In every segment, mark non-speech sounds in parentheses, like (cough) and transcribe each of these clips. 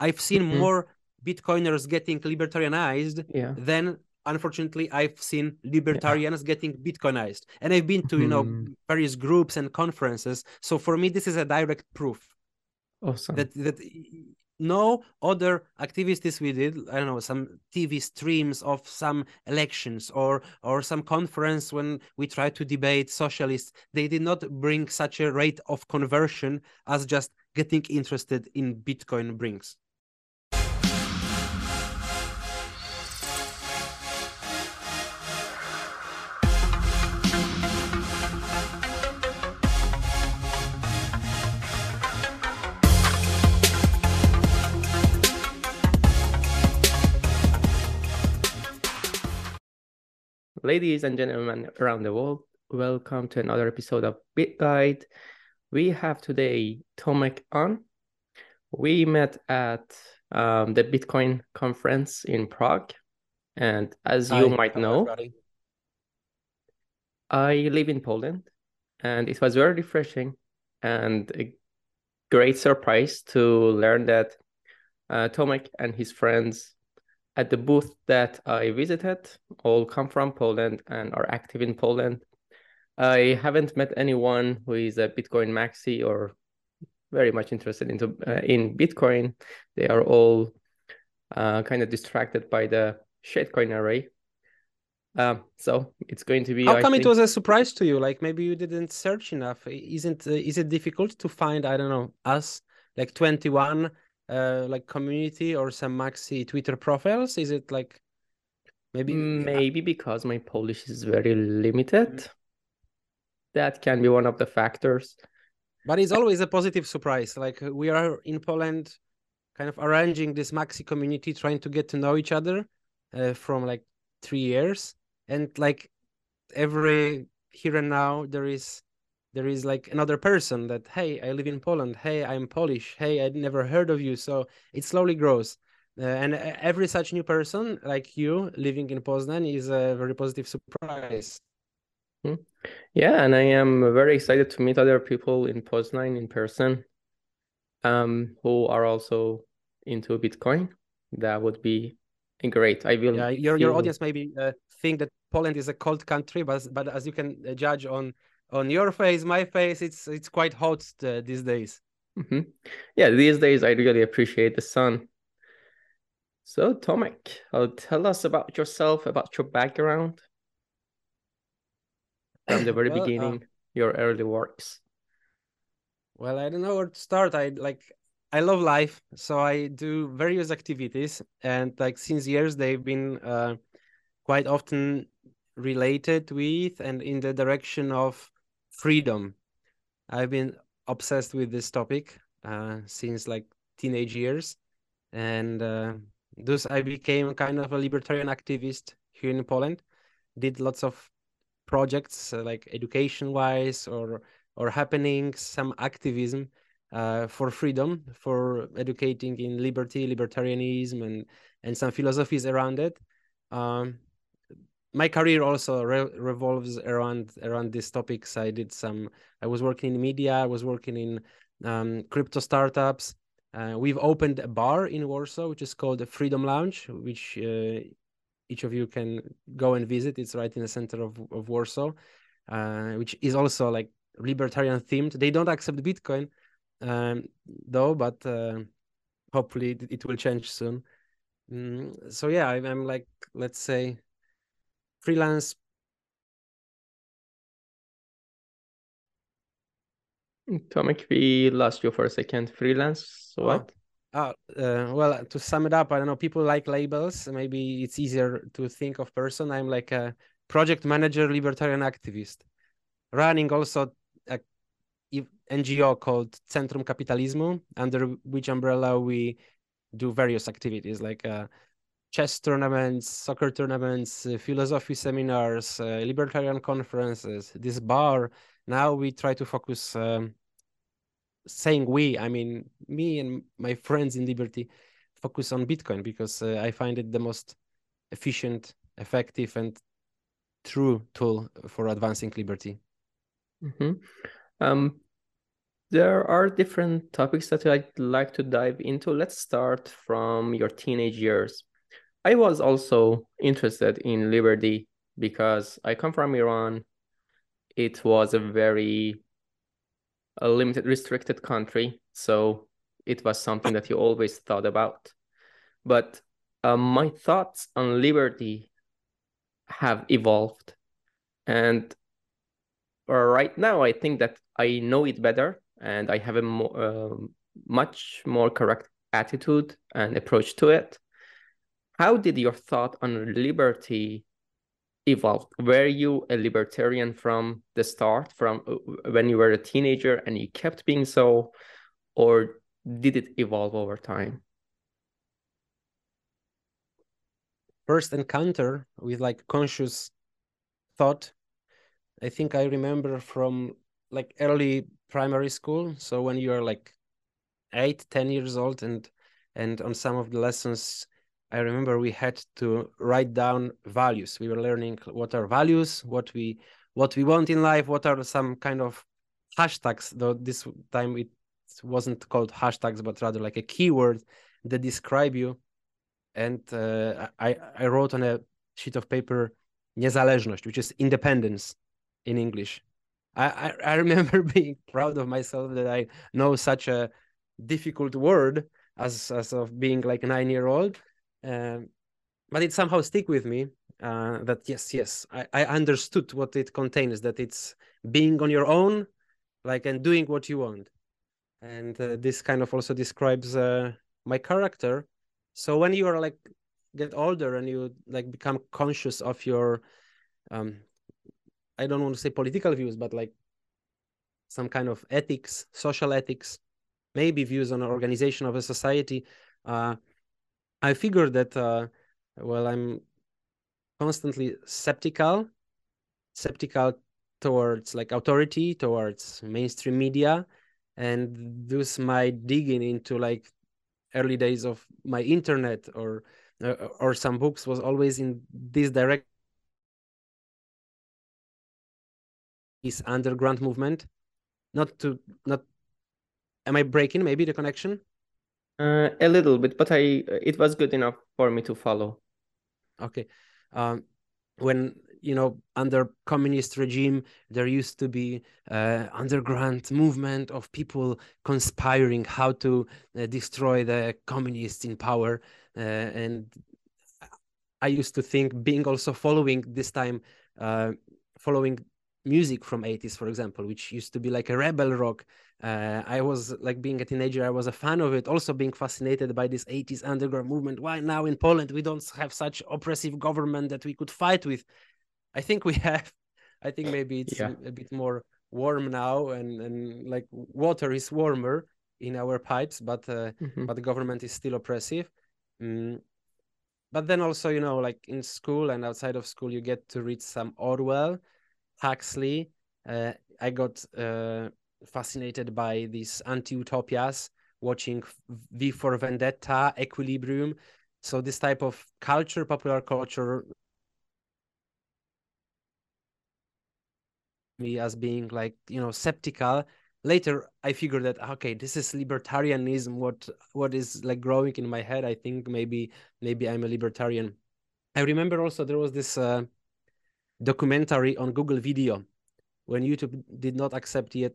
I've seen Mhm. more Bitcoiners getting libertarianized Yeah. than unfortunately I've seen libertarians getting Bitcoinized. And I've been to, you know, Mhm. various groups and conferences. So for me, this is a direct proof Awesome. that that no other activities we did i don't know some tv streams of some elections or or some conference when we tried to debate socialists they did not bring such a rate of conversion as just getting interested in bitcoin brings Ladies and gentlemen around the world, welcome to another episode of BitGuide. We have today Tomek on. We met at um, the Bitcoin conference in Prague. And as you Hi, might know, everybody. I live in Poland and it was very refreshing and a great surprise to learn that uh, Tomek and his friends at the booth that I visited all come from Poland and are active in Poland. I haven't met anyone who is a Bitcoin maxi or very much interested into uh, in Bitcoin. They are all uh, kind of distracted by the shitcoin array. Um, so it's going to be. how I come it was a surprise to you like maybe you didn't search enough isn't uh, is it difficult to find i don't know us like 21 uh like community or some maxi twitter profiles is it like maybe Maybe because my Polish is very limited. That can be one of the factors. but it's always a positive surprise like we are in poland kind of arranging this maxi community trying to get to know each other uh, from like three years and like every here and now there is there is like another person that hey i live in poland. Hey i'm polish. Hey i'd never heard of you. So it slowly grows. Uh, and uh, every such new person like you living in poznan is a very positive surprise. Yeah, and I am very excited to meet other people in Poznan in person, um, who are also into Bitcoin. That would be great. I will yeah your your audience maybe uh, think that poland is a cold country but but as you can uh, judge on on your face my face it's it's quite hot uh, these days Mhm. Yeah, these days I really appreciate the sun. So, Tomek, uh, tell us about yourself, about your background from the (coughs) very Well, uh, beginning, your early works. Well, I don't know where to start. I like I love life, so I do various activities, and like since years they've been uh, quite often related with and in the direction of freedom. I've been obsessed with this topic uh, since like teenage years, and uh, thus I became kind of a libertarian activist here in Poland. Did lots of projects uh, like education-wise or or happenings, some activism uh, for freedom, for educating in liberty, libertarianism, and and some philosophies around it. Um, my career also re- revolves around around these topics. I did some. I was working in media. I was working in um, crypto startups. Uh, we've opened a bar in Warsaw, which is called the Freedom Lounge, which uh, each of you can go and visit. It's right in the center of, of Warsaw, uh, which is also like libertarian themed. They don't accept Bitcoin, um, though, but uh, hopefully it, will change soon. Mm, so yeah, I, I'm like, let's say, freelance. Tomek, we lost you for a second. Freelance, Oh. what? Uh, uh, well, to sum it up, I don't know. People like labels. Maybe it's easier to think of person. I'm like a project manager, libertarian activist, running also a NGO called Centrum Kapitalizmu, under which umbrella we do various activities like uh, chess tournaments, soccer tournaments, uh, philosophy seminars, uh, libertarian conferences. This bar. Now we try to focus. Um, saying we, I mean me and my friends in Liberty, focus on Bitcoin because uh, I find it the most efficient, effective, and true tool for advancing liberty. Mhm. Um, there are different topics that I'd like to dive into. Let's start from your teenage years. I was also interested in liberty because I come from Iran. It was a very a limited, restricted country, so it was something that you always thought about. But um, my thoughts on liberty have evolved, and right now I think that I know it better and I have a more, uh, much more correct attitude and approach to it. How did your thought on liberty evolve? Were you a libertarian from the start, from uh, when you were a teenager and you kept being so, or did it evolve over time? First encounter with like conscious thought, I think I remember from like early primary school. So when you are like eight, ten years old, and and on some of the lessons, I remember we had to write down values. We were learning what are values, what we what we want in life, what are some kind of hashtags. Though this time it wasn't called hashtags, but rather like a keyword that describe you. And uh, I I wrote on a sheet of paper niezależność, which is independence in English. I, I, (laughs) remember being proud of myself that I know such a difficult word as as of being like a nine year old, um, but it somehow stick with me. Uh, that yes, yes, I, I understood what it contains. That it's being on your own, like and doing what you want, and uh, this kind of also describes uh, my character. So when you are like get older and you like become conscious of your um, I don't want to say political views, but like some kind of ethics, social ethics, maybe views on organization of a society. Uh, I figured that, uh, well, I'm constantly skeptical, skeptical towards like authority, towards mainstream media, and this my digging into like early days of my internet or uh, or some books was always in this direction is underground movement. Not to not. Am I breaking maybe the connection? Uh, a little bit, but I it was good enough for me to follow. Okay, um, when you know under communist regime there used to be uh, underground movement of people conspiring how to uh, destroy the communists in power uh, and i used to think being also following this time uh, following music from 80s for example which used to be like a rebel rock uh, i was like being a teenager i was a fan of it also being fascinated by this 80s underground movement why now in poland we don't have such oppressive government that we could fight with i think we (laughs) have i think maybe it's yeah. a bit more warm now and and like water is warmer in our pipes but uh, mm-hmm. but the government is still oppressive mm. but then also you know like in school and outside of school you get to read some orwell Huxley. Uh, I got uh, fascinated by these anti-utopias, watching V for Vendetta, Equilibrium. So this type of culture, popular culture, me as being like you know skeptical. Later, I figured that okay, this is libertarianism. What what is like growing in my head? I think maybe maybe I'm a libertarian. I remember also there was this. Uh, documentary on Google Video when YouTube did not accept yet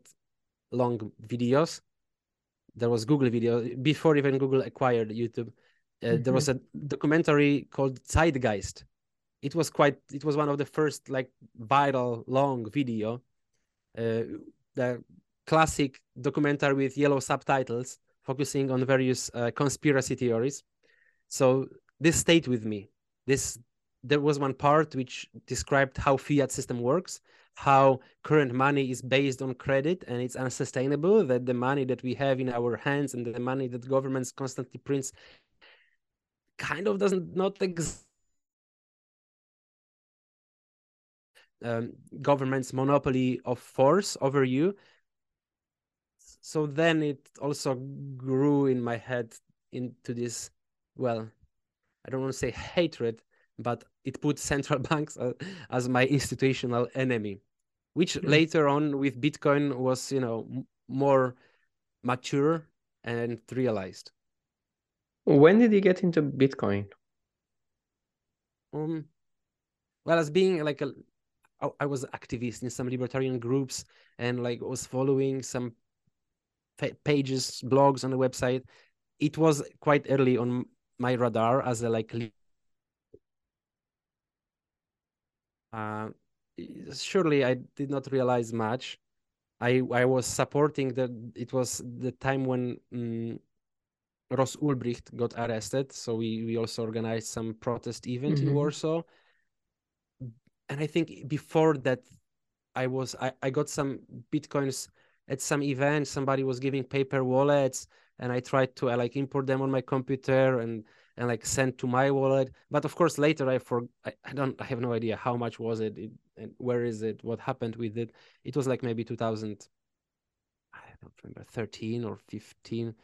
long videos. There was Google Video before even Google acquired YouTube. Uh, mm-hmm. There was a documentary called Zeitgeist. It was quite. It was one of the first like viral long video. Uh, the classic documentary with yellow subtitles focusing on various uh, conspiracy theories. So this stayed with me. This there was one part which described how fiat system works how current money is based on credit and it's unsustainable that the money that we have in our hands and the money that governments constantly prints kind of doesn't not exist um, government's monopoly of force over you. So then it also grew in my head into this well i don't want to say hatred but it put central (laughs) banks as, as my institutional enemy which mm-hmm. later on with bitcoin was you know more mature and realized. When did you get into Bitcoin? Um, well, as being like a, I was activist in some libertarian groups and like was following some pages, blogs on the website. It was quite early on my radar as a like. Uh, surely I did not realize much. I I was supporting that it was the time when um, Ross Ulbricht got arrested, so we we also organized some protest event mm-hmm. in Warsaw. And I think before that, I was I, I got some bitcoins at some event. Somebody was giving paper wallets, and I tried to uh, like import them on my computer and and like sent to my wallet. But of course, later I for I, I don't I have no idea how much was it, it and where is it, what happened with it. It was like maybe 2000. I don't remember 13 or 15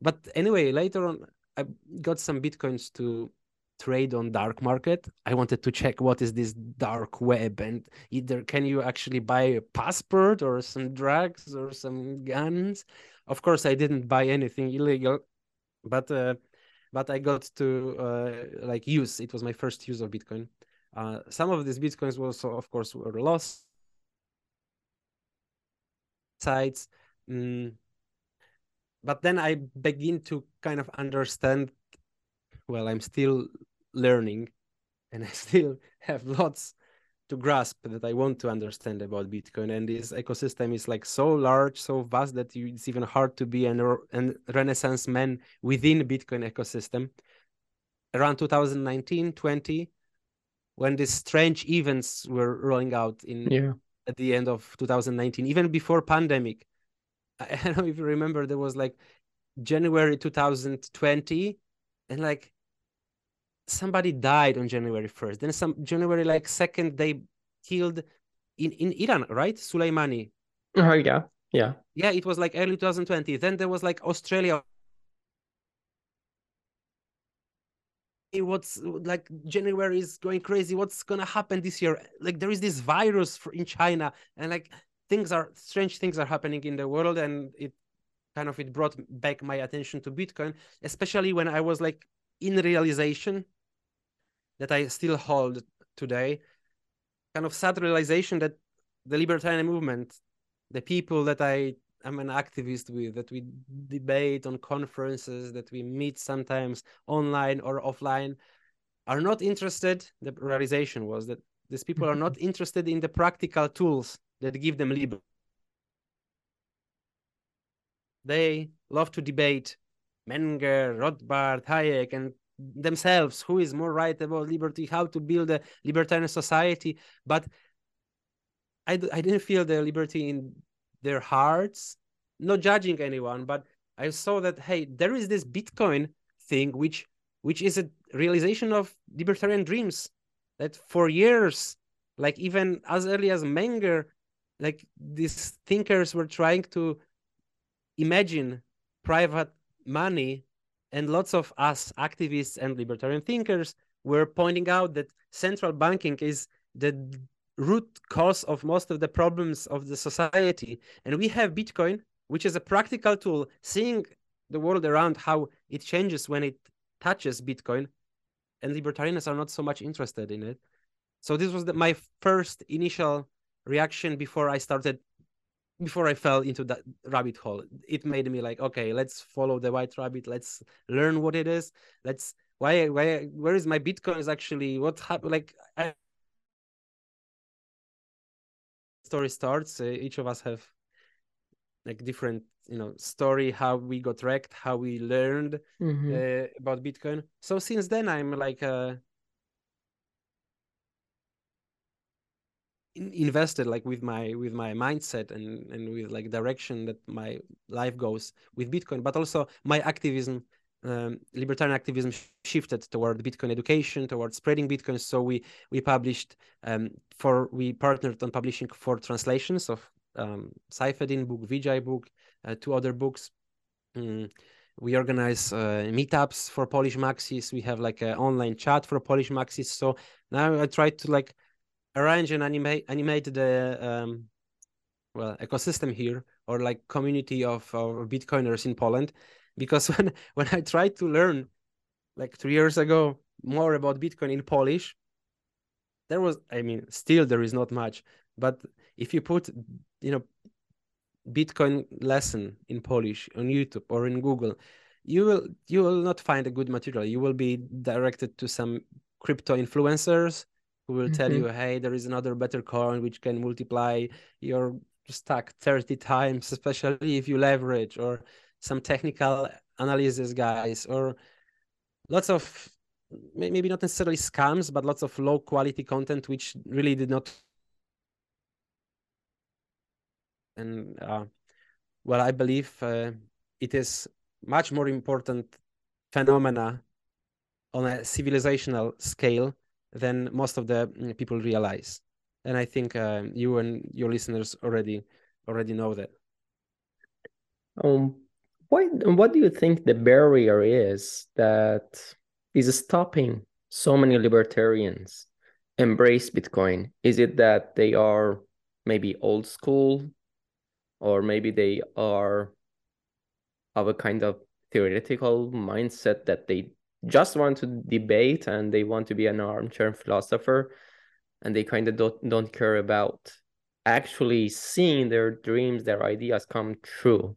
but anyway, later on, I got some bitcoins to trade on dark market. I wanted to check what is this dark web and either can you actually buy a passport or some drugs or some guns. Of course, I didn't buy anything illegal, but uh, but I got to uh, like use. It was my first use of Bitcoin. Uh, some of these bitcoins also, of course, were lost sites. Mm, but then I begin to kind of understand. Well, I'm still learning, and (laughs) I still have lots to grasp that I want to understand about Bitcoin. And this ecosystem is like so large, so vast that you, it's even hard to be an, an Renaissance man within Bitcoin ecosystem. Around 2019, 20, when these strange events were rolling out in yeah. at the end of 2019, even before pandemic, (laughs) I don't know if you remember, there was like January 2020, and like somebody died on January 1st. Then some January like second, they killed in, in Iran, right? Soleimani. Oh yeah, yeah. Yeah, it was like early 2020. Then there was like Australia. What's like January is going crazy. What's gonna happen this year? Like there is this virus for, in China, and like things are strange things are happening in the world and it kind of it brought back my attention to bitcoin especially when i was like in realization that i still hold today kind of sad realization that the libertarian movement the people that i am an activist with that we debate on conferences that we meet sometimes online or offline are not interested the realization was that these people are not (laughs) interested in the practical tools that give them liberty. They love to debate Menger, Rothbard, Hayek, and themselves who is more right about liberty, how to build a libertarian society. But I, I didn't feel the liberty in their hearts, not judging anyone, but I saw that, hey, there is this Bitcoin thing, which which is a realization of libertarian dreams that for years, like even as early as Menger, like these thinkers were trying to imagine private money and lots of us activists and libertarian thinkers were pointing out that central banking is the root cause of most of the problems of the society. And we have bitcoin which is a practical tool seeing the world around how it changes when it touches bitcoin and libertarians are not so much interested in it. So this was the, my first initial reaction before I started before I fell into that rabbit hole. It made me like, okay, let's follow the white rabbit. Let's learn what it is. Let's why why where is my bitcoins actually? What happened? Like I... story starts. Uh, each of us have like different you know story how we got wrecked how we learned mm-hmm. uh, about bitcoin so since then i'm like uh invested like with my with my mindset and and with like direction that my life goes with bitcoin but also my activism um, libertarian activism shifted toward bitcoin education towards spreading bitcoin. So we we published um, for we partnered on publishing four translations of um, book vijay book uh, two other books. Mm, we organize uh, meetups for polish maxis. We have like an online chat for polish maxis. So now i try to like arrange and animate the um, well ecosystem here or like community of, of Bitcoiners in Poland, because (laughs) when when I tried to learn like three years ago more about Bitcoin in Polish, there was I mean still there is not much, but if you put you know Bitcoin lesson in Polish on YouTube or in Google, you will you will not find a good material. You will be directed to some crypto influencers who will mm-hmm. tell you, hey, there is another better coin which can multiply your stack 30 times, especially if you leverage, or some technical analysis guys, or lots of maybe not necessarily scams, but lots of low quality content which really did not. And uh, well, I believe uh, it is much more important phenomena on a civilizational scale than most of the mm, people realize. And I think uh, you and your listeners already already know that. Um, what what do you think the barrier is that is stopping so many libertarians embrace Bitcoin? Is it that they are maybe old school, or maybe they are of a kind of theoretical mindset that they just want to debate and they want to be an armchair philosopher and they kind of don't, don't care about actually seeing their dreams their ideas come true.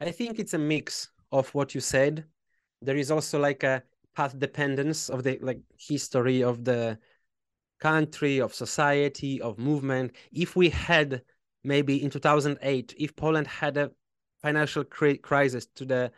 I think it's a mix of what you said. There is also like a path dependence of the like history of the country of society of movement. If we had maybe in 2008 if poland had a financial crisis to the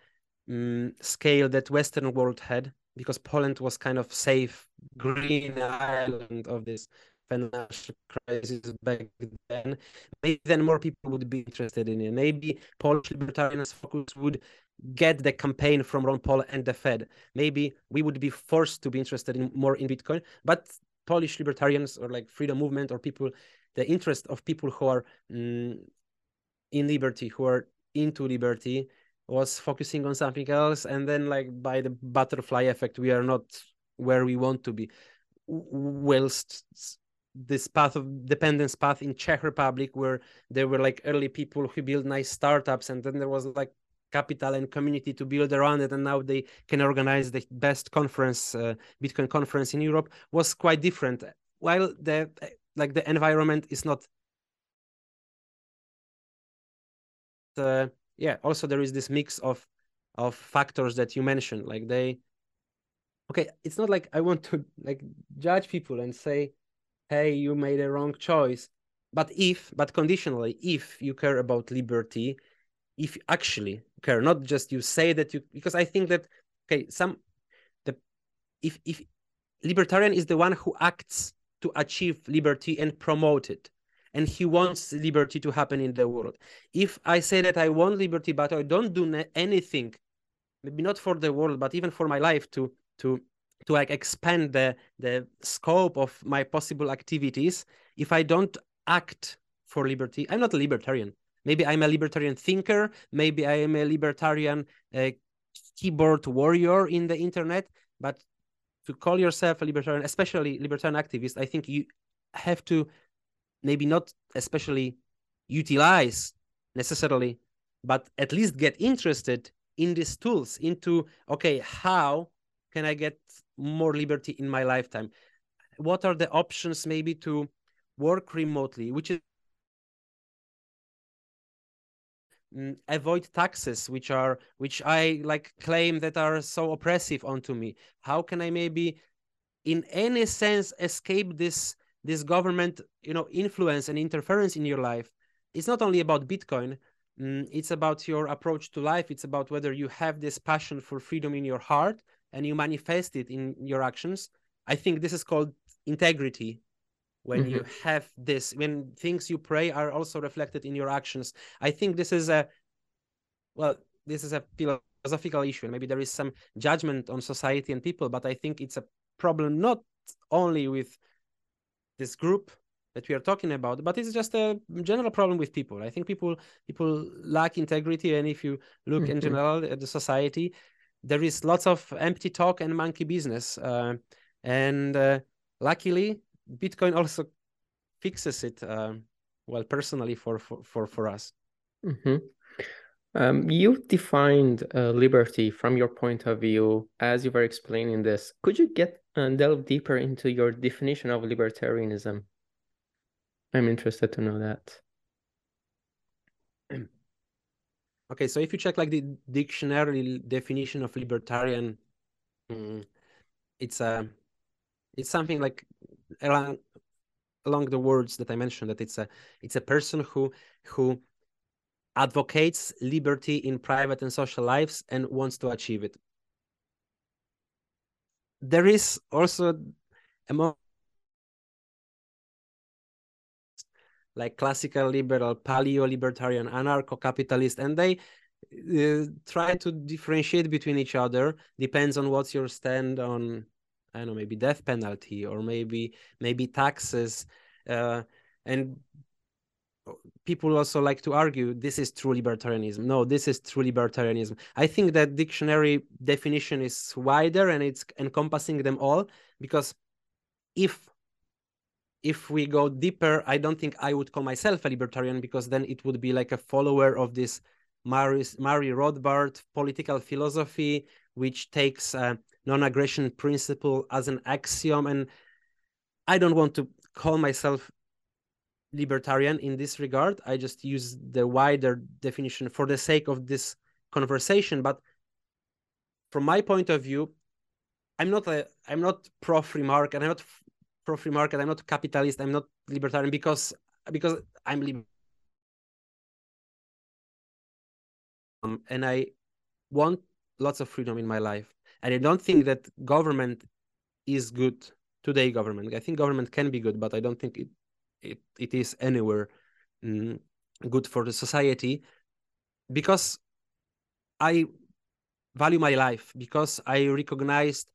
um, scale that Western world had, because Poland was kind of safe green island of this financial crisis back then. Maybe then more people would be interested in it. Maybe Polish libertarians' focus would get the campaign from Ron Paul and the Fed. Maybe we would be forced to be interested in more in Bitcoin. But Polish libertarians or like freedom movement or people, the interest of people who are um, in liberty, who are into liberty was focusing on something else and then like by the butterfly effect we are not where we want to be. Whilst this path of dependence path in czech republic where there were like early people who built nice startups and then there was like capital and community to build around it and now they can organize the best conference uh, bitcoin conference in europe was quite different. While the like the environment is not Uh, yeah also there is this mix of of factors that you mentioned like they okay it's not like i want to like judge people and say hey you made a wrong choice. But if but conditionally if you care about liberty if you actually care not just you say that you because i think that okay some the if if libertarian is the one who acts to achieve liberty and promote it and he wants liberty to happen in the world. If I say that I want liberty, but I don't do anything, maybe not for the world, but even for my life to to to like expand the the scope of my possible activities, if I don't act for liberty, I'm not a libertarian. Maybe I'm a libertarian thinker. Maybe I am a libertarian uh, keyboard warrior in the internet. But to call yourself a libertarian, especially libertarian activist, I think you have to maybe not especially utilize necessarily, but at least get interested in these tools into okay, how can I get more liberty in my lifetime? What are the options maybe to work remotely, which is mm, avoid taxes which are which i like claim that are so oppressive onto me how can i maybe in any sense escape this this government you know influence and interference in your life it's not only about bitcoin mm, it's about your approach to life. It's about whether you have this passion for freedom in your heart and you manifest it in your actions. I think this is called integrity. When mm-hmm. you have this when things you pray are also reflected in your actions. I think this is a well this is a philosophical issue maybe there is some judgment on society and people but i think it's a problem not only with this group that we are talking about but it's just a general problem with people i think people people lack integrity and if you look mm-hmm. in general at the society there is lots of empty talk and monkey business uh, and uh, luckily bitcoin (laughs) also fixes it uh, well personally for for for, for us mm-hmm. Um, you defined uh, liberty from your point of view as you were explaining this. Could you get and uh, delve deeper into your definition of libertarianism? I'm interested to know that. (clears throat) Okay so if you check like the dictionary definition of libertarian mm, it's a uh, it's something like along along the words that I mentioned that it's a it's a person who who advocates liberty in private and social lives and wants to achieve it. There is also a more like classical liberal, paleo-libertarian, anarcho-capitalist, and they uh, try to differentiate between each other. Depends on what's your stand on I don't know, maybe death penalty or maybe maybe taxes, uh, and people also like to argue this is true libertarianism. No, this is true libertarianism. I think that dictionary definition is wider and it's encompassing them all because if if we go deeper, I don't think I would call myself a libertarian because then it would be like a follower of this Murray Rothbard political philosophy, which takes uh, non-aggression principle as an axiom and i don't want to call myself libertarian in this regard i just use the wider definition for the sake of this conversation but from my point of view i'm not a i'm not pro free market i'm not pro free market i'm not capitalist i'm not libertarian because because i'm um, and i want lots of freedom in my life and I don't think that government is good today. Government, I think government can be good, but I don't think it it, it is anywhere mm, good for the society because I value my life because I recognized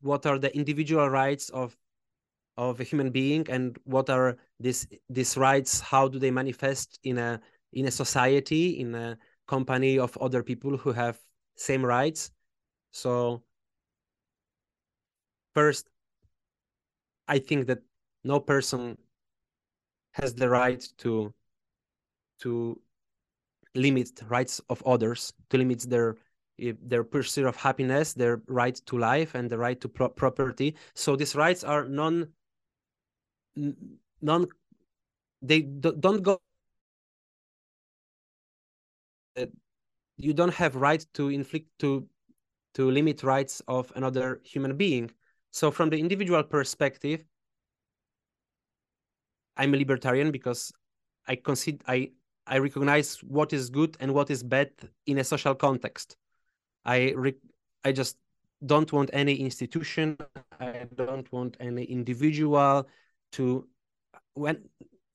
what are the individual rights of of a human being and what are these these rights how do they manifest in a in a society in a company of other people who have same rights. So first, I think that no person has the right to to limit rights of others, to limit their eh, their pursuit of happiness, their right to life, and the right to pro property. So these rights are non non they don't go eh, you don't have right to inflict to to limit rights of another human being. So from the individual perspective, I'm a libertarian because I consider I I recognize what is good and what is bad in a social context. I re- I just don't want any institution. I don't want any individual to when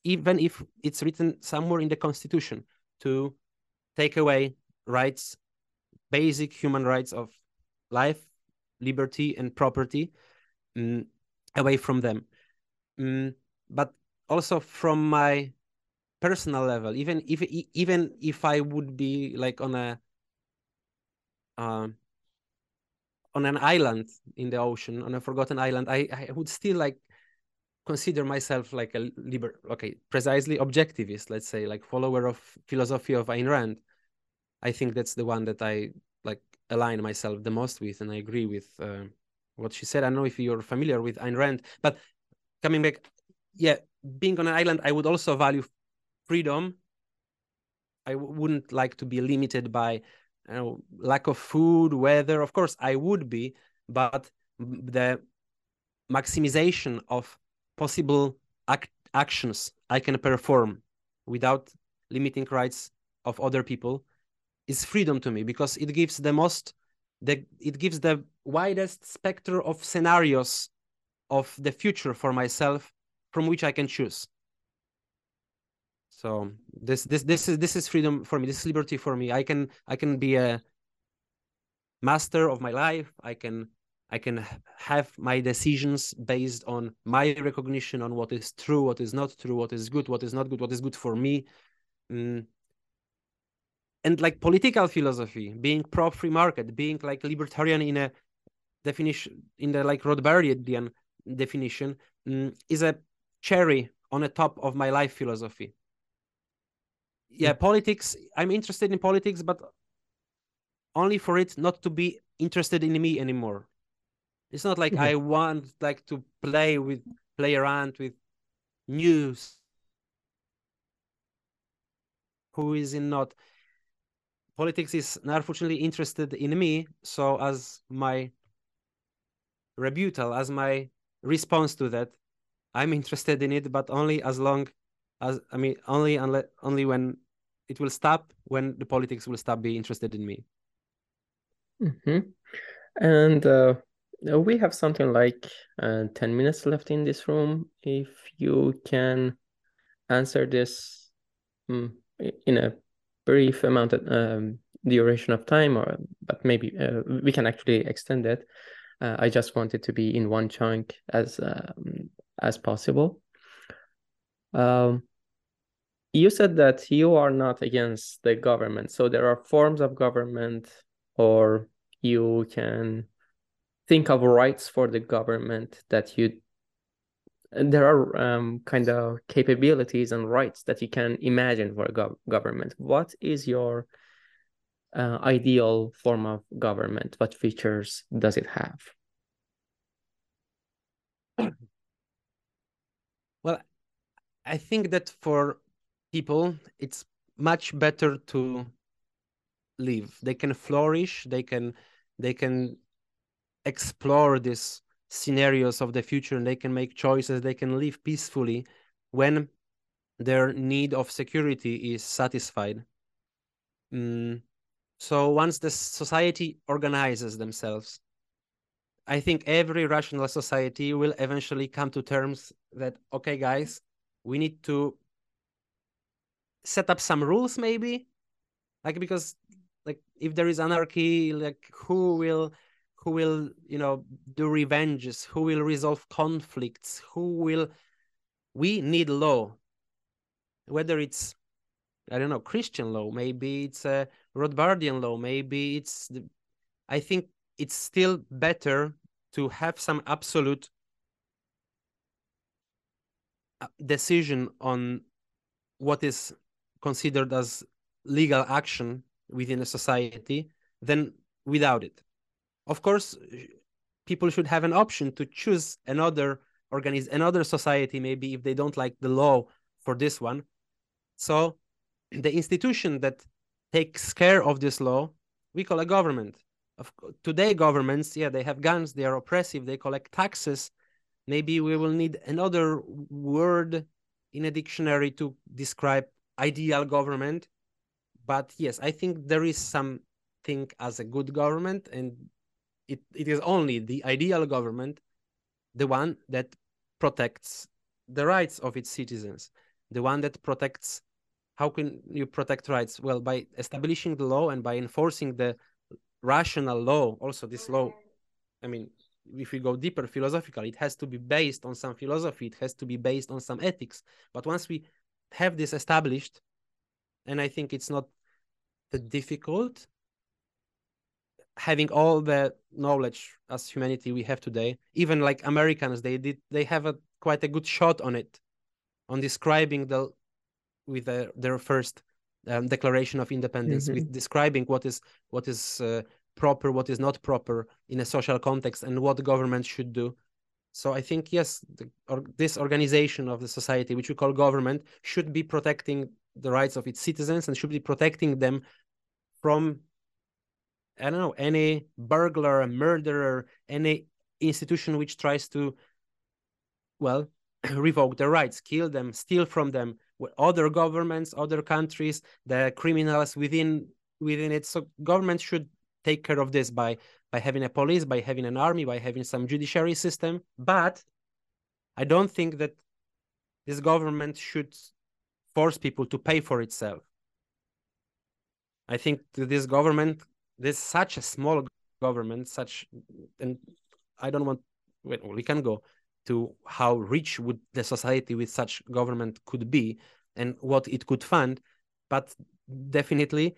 even if it's written somewhere in the constitution to take away rights, basic human rights of life, liberty, and property um, away from them. Um, but also from my personal level, even if even if I would be like on a um, on an island in the ocean, on a forgotten island, I, I would still like consider myself like a liber okay precisely objectivist let's say like follower of philosophy of Ayn Rand I think that's the one that I like align myself the most with, and I agree with uh, what she said. I don't know if you're familiar with Ayn Rand, but coming back, yeah, being on an island, I would also value freedom. I wouldn't like to be limited by you know, lack of food, weather. Of course, I would be, but the maximization of possible act actions I can perform without limiting rights of other people is freedom to me because it gives the most the it gives the widest spectrum of scenarios of the future for myself from which I can choose. So this this this is this is freedom for me. This is liberty for me. I can I can be a master of my life. I can I can have my decisions based on my recognition on what is true, what is not true, what is good, what is not good, what is good for me. Mm, and like political philosophy, being pro free market, being like libertarian in a definition, in the like Rothbardian definition, um, is a cherry on the top of my life philosophy. Yeah, mm. politics. I'm interested in politics, but only for it not to be interested in me anymore. It's not like mm-hmm. I want like to play with play around with news. Who is in not politics is unfortunately interested in me. So as my rebuttal, as my response to that, I'm interested in it, but only as long as I mean only unless only when it will stop when the politics will stop being interested in me. Mm-hmm. And uh, we have something like uh, 10 minutes left in this room. If you can answer this um, in a brief amount of um, duration of time, or but maybe uh, we can actually extend it. Uh, I just want it to be in one chunk as um, as possible. Um, you said that you are not against the government, so there are forms of government, or you can think of rights for the government that you there are um, kind of capabilities and rights that you can imagine for a gov government. What is your uh, ideal form of government? What features does it have? (clears throat) I think that for people, it's much better to live. They can flourish. They can they can explore these scenarios of the future and they can make choices they can live peacefully when their need of security is satisfied mm. so once the society organizes themselves i think every rational society will eventually come to terms that okay guys we need to set up some rules maybe. Like because like if there is anarchy like who will who will you know do revenges? Who will resolve conflicts? Who will we need law. Whether it's i don't know christian law maybe it's a rothbardian law maybe it's the, i think it's still better to have some absolute uh, decision on what is considered as legal action within a society than without it. Of course people should have an option to choose another organize another society maybe if they don't like the law for this one. So the institution that takes care of this law we call a government. Of today governments yeah they have guns they are oppressive they collect taxes maybe we will need another word in a dictionary to describe ideal government but yes i think there is something as a good government and it, it is only the ideal government, the one that protects the rights of its citizens, the one that protects. How can you protect rights? Well, by establishing the law and by enforcing the rational law. Also, this law, I mean, if we go deeper philosophical, it has to be based on some philosophy. It has to be based on some ethics. But once we have this established, and I think it's not that difficult having all the knowledge as humanity we have today even like americans they did they have a quite a good shot on it on describing the with the, their first um, declaration of independence mm-hmm. with describing what is what is uh, proper what is not proper in a social context and what government should do so i think yes the, or, this organization of the society which we call government should be protecting the rights of its citizens and should be protecting them from I don't know, any burglar, murderer, any institution which tries to, well, (clears throat) revoke their rights, kill them, steal from them, other governments, other countries, the criminals within within it. So government should take care of this by by having a police, by having an army, by having some judiciary system. But I don't think that this government should force people to pay for itself. I think this government there's such a small government, such and I don't want we can go to how rich would the society with such government could be and what it could fund, but definitely,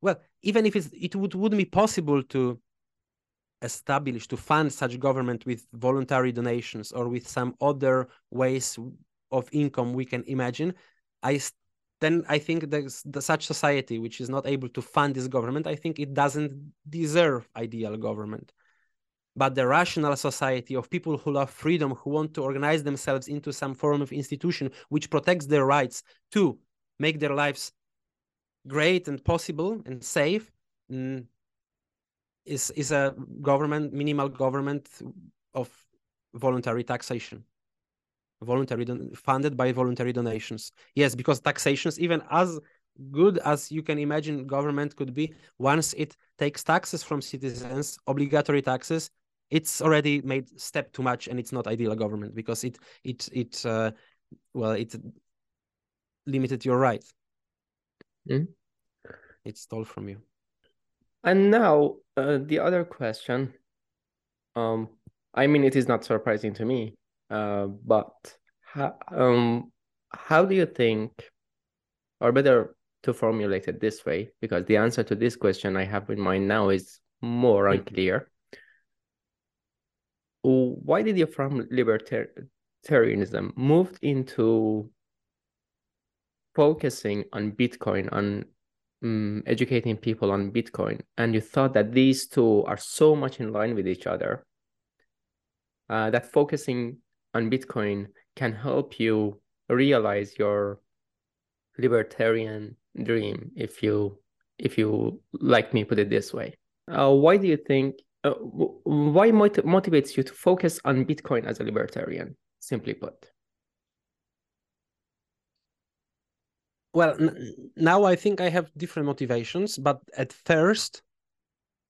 well, even if it would wouldn't be possible to establish to fund such government with voluntary donations or with some other ways of income we can imagine, I then I think the, such society which is not able to fund this government. I think it doesn't deserve ideal government. But the rational society of people who love freedom, who want to organize themselves into some form of institution which protects their rights to make their lives great and possible and safe, mm, is is a government minimal government of voluntary taxation. Voluntary funded by voluntary donations. Yes because taxations even as good as you can imagine government could be once it takes taxes from citizens obligatory taxes it's already made step too much and it's not ideal government because it it it uh, well it limited your right mm. it stole from you and now uh, the other question um i mean it is not surprising to me uh, but how, um, how do you think, or better to formulate it this way, because the answer to this question I have in mind now is more mm-hmm. unclear. Why did you from libertarianism moved into focusing on Bitcoin, on um, educating people on Bitcoin, and you thought that these two are so much in line with each other uh, that focusing on Bitcoin can help you realize your libertarian dream, if you if you like me put it this way. Uh, why do you think? Uh, why mot- motivates you to focus on Bitcoin as a libertarian? Simply put. Well, now I think I have different motivations, but at first,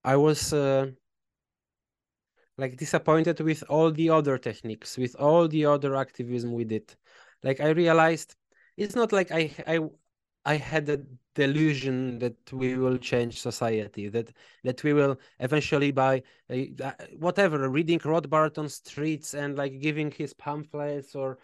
I was uh, like disappointed with all the other techniques, with all the other activism we did. Like I realized it's not like I I I had a delusion that we will change society, that that we will eventually by uh, whatever reading Rothbard on streets and like giving his pamphlets or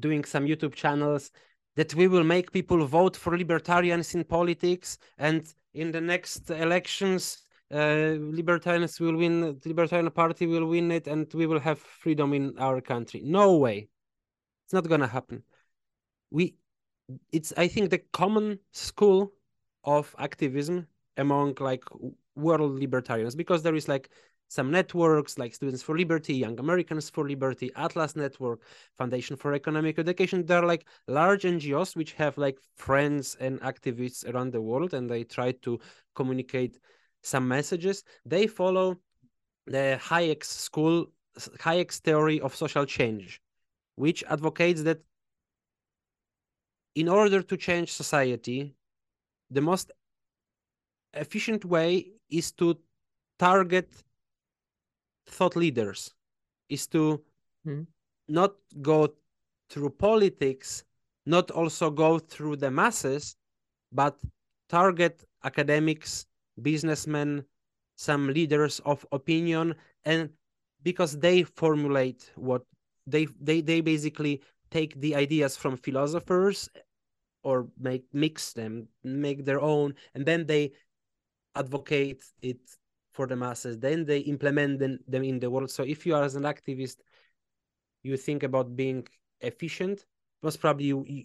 doing some YouTube channels, that we will make people vote for libertarians in politics and in the next elections uh, libertarians will win the libertarian party will win it and we will have freedom in our country. No way. It's not gonna happen. We it's i think the common school of activism among like world libertarians because there is like some networks like students for liberty young americans for liberty atlas network foundation for economic education they're like large ngos which have like friends and activists around the world and they try to communicate some messages. They follow the Hayek's school, Hayek's theory of social change, which advocates that in order to change society, the most efficient way is to target thought leaders, is to mm. not go through politics, not also go through the masses, but target academics, businessmen, some leaders of opinion, and because they formulate what they they they basically take the ideas from philosophers or make mix them, make their own, and then they advocate it for the masses. Then they implement them, in the world. So if you are as an activist, you think about being efficient, most probably you,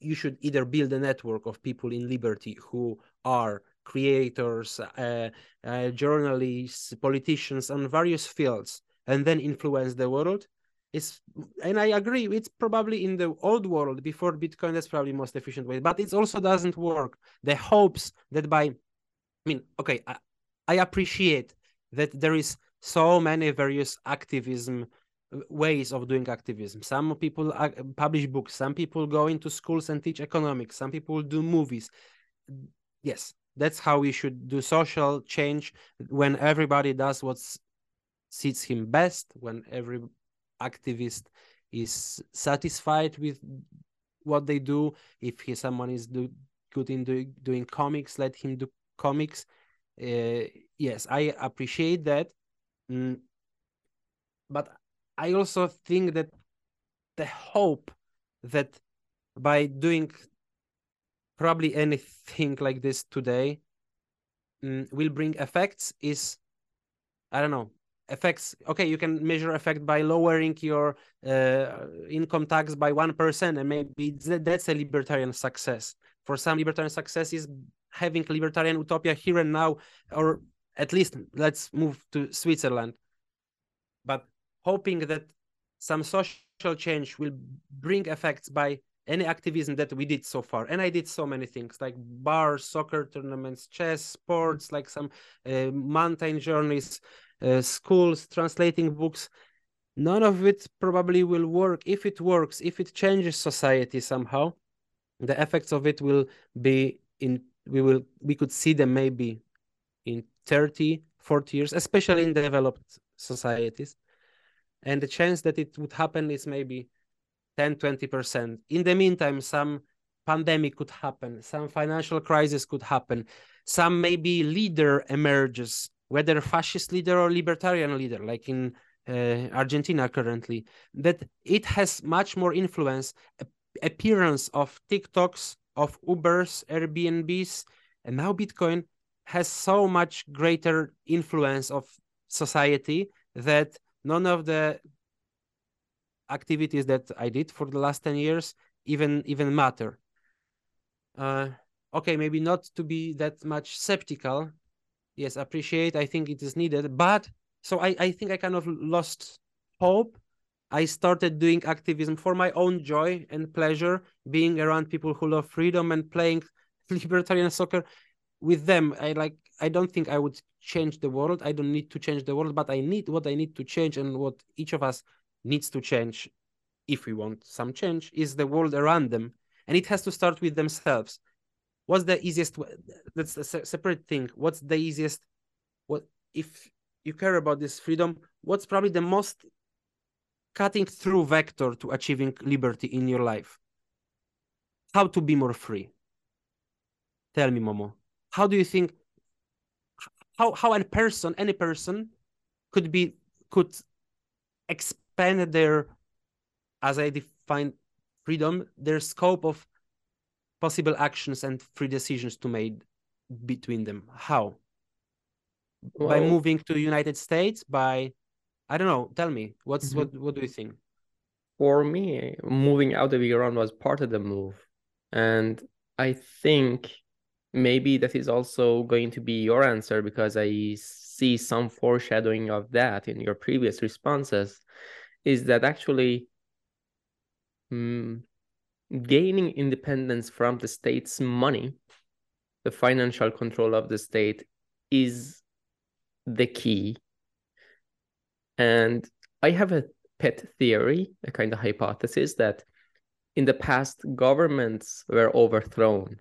you should either build a network of people in liberty who are creators, uh, uh, journalists, politicians on various fields, and then influence the world. It's, and I agree, it's probably in the old world before Bitcoin, that's probably most efficient way, but it also doesn't work. The hopes that by, I mean, okay, I, I appreciate that there is so many various activism uh, ways of doing activism. Some people uh, publish books, some people go into schools and teach economics, some people do movies. Yes, that's how we should do social change when everybody does what suits him best, when every activist is satisfied with what they do. If he, someone is do, good in do, doing comics, let him do comics. Uh, yes, I appreciate that. Mm, but I also think that the hope that by doing probably anything like this today mm, will bring effects is, I don't know, effects okay you can measure effect by lowering your uh, income tax by 1% and maybe that's a libertarian success for some libertarian success is having libertarian utopia here and now or at least let's move to switzerland. But hoping that some social change will bring effects by any activism that we did so far. And i did so many things like bars soccer tournaments chess sports like some uh, mountain journeys uh, schools translating books. None of it probably will work. If it works if it changes society somehow the effects of it will be in we will we could see them maybe in 30 40 years especially in developed societies. And the chance that it would happen is maybe 10 20% in the meantime some pandemic could happen some financial crisis could happen some maybe leader emerges whether fascist leader or libertarian leader like in uh, argentina currently that it has much more influence appearance of tiktoks of ubers airbnbs and now bitcoin has so much greater influence of society that none of the activities that I did for the last 10 years even even matter. Uh, okay, maybe not to be that much skeptical. Yes, appreciate. I think it is needed. But so I, I think I kind of lost hope. I started doing activism for my own joy and pleasure, being around people who love freedom and playing (laughs) libertarian soccer with them. I like I don't think I would change the world. I don't need to change the world, but I need what I need to change and what each of us needs to change if we want some change is the world around them and it has to start with themselves what's the easiest that's a separate thing what's the easiest what if you care about this freedom what's probably the most cutting through vector to achieving liberty in your life how to be more free tell me momo how do you think how how a person any person could be could expand their, as I define freedom, their scope of possible actions and free decisions to make between them. How? Well, by moving to United States? By I don't know. Tell me. What's mm-hmm. what? What do you think? For me, moving out of Iran was part of the move, and I think maybe that is also going to be your answer because I see some foreshadowing of that in your previous responses is that actually mm, gaining independence from the state's money, the financial control of the state, is the key. And I have a pet theory, a kind of hypothesis that in the past, governments were overthrown.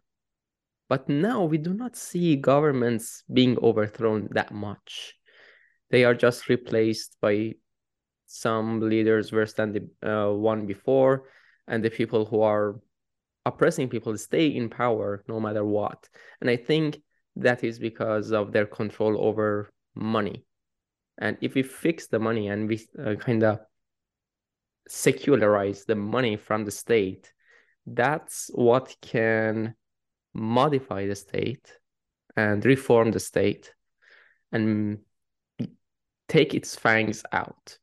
But now we do not see governments being overthrown that much. They are just replaced by some leaders worse than the uh, one before, and the people who are oppressing people stay in power no matter what. And I think that is because of their control over money. And if we fix the money and we uh, kind of secularize the money from the state, that's what can modify the state and reform the state and take its fangs out.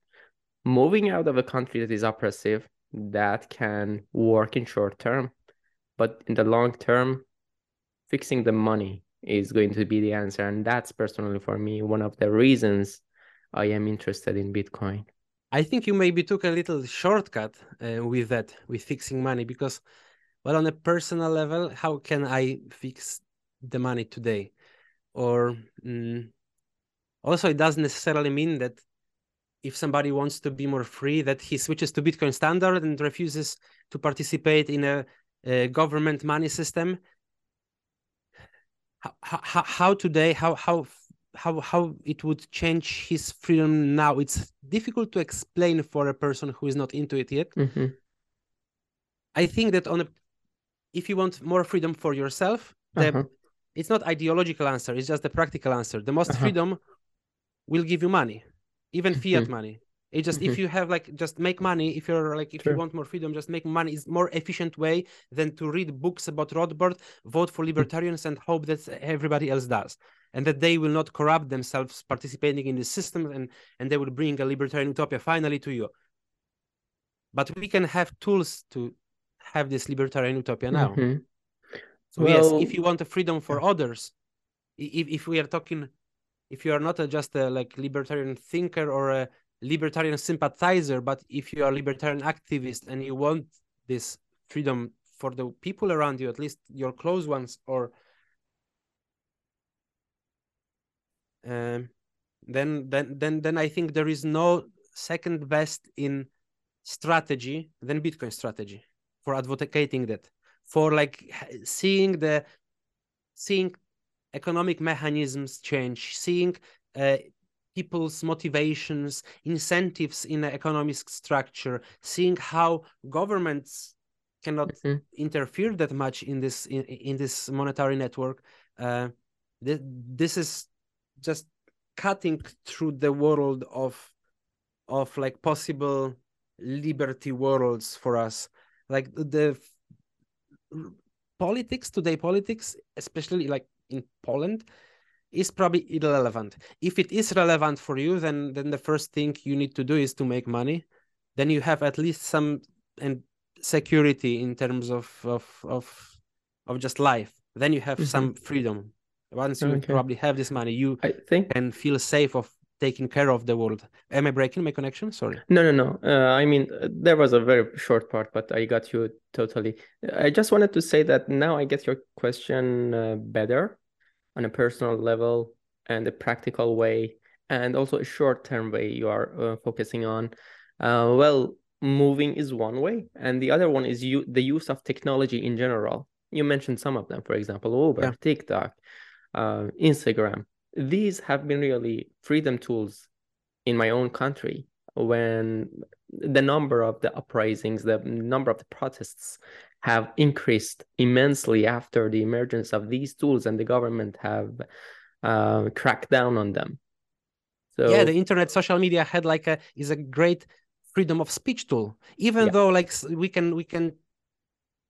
Moving out of a country that is oppressive that can work in short term but in the long term fixing the money is going to be the answer. And that's personally for me one of the reasons i am interested in bitcoin i think you maybe took a little shortcut uh, with that with fixing money because well on a personal level how can i fix the money today or mm, also it doesn't necessarily mean that if somebody wants to be more free, that he switches to Bitcoin standard and refuses to participate in a, a government money system. How, how, how today, how, how, how, how it would change his freedom now? It's difficult to explain for a person who is not into it yet. Mm-hmm. I think that on a, if you want more freedom for yourself, the, uh-huh. it's not ideological answer. It's just the practical answer. The most uh-huh. freedom will give you money even fiat mm-hmm. money it just mm-hmm. if you have like just make money if you're like if sure. you want more freedom just make money is more efficient way than to read books about rothbard vote for mm. libertarians and hope that everybody else does and that they will not corrupt themselves participating in the system and and they will bring a libertarian utopia finally to you. But we can have tools to have this libertarian utopia now. Mhm. so yes Well- if you want a freedom for others if, if we are talking if you are not a, just a like libertarian thinker or a libertarian sympathizer but if you are a libertarian activist and you want this freedom for the people around you at least your close ones or um, then then then then i think there is no second best in strategy than bitcoin strategy for advocating that for like seeing the seeing economic mechanisms change seeing uh, people's motivations incentives in the economic structure seeing how governments cannot Mhm. interfere that much in this in, in this monetary network uh, th- this is just cutting through the world of of like possible liberty worlds for us. Like the, the politics today politics especially like in poland is probably irrelevant. If it is relevant for you then then the first thing you need to do is to make money. Then you have at least some and security in terms of of of of just life. Then you have Mhm. some freedom once you Okay. probably have this money you I think can feel safe of taking care of the world am i breaking my connection sorry No, no, no. Uh, I mean, uh, there was a very short part, but I got you totally. I just wanted to say that now I get your question uh, better on a personal level and a practical way, and also a short-term way you are uh, focusing on. Uh, well, moving is one way, and the other one is you the use of technology in general. You mentioned some of them, for example, Uber, Yeah. TikTok, uh, Instagram. These have been really freedom tools in my own country when the number of the uprisings, the number of the protests have increased immensely after the emergence of these tools, and the government have uh, cracked down on them. So yeah the internet social media had like a is a great freedom of speech tool even Yeah. though like we can we can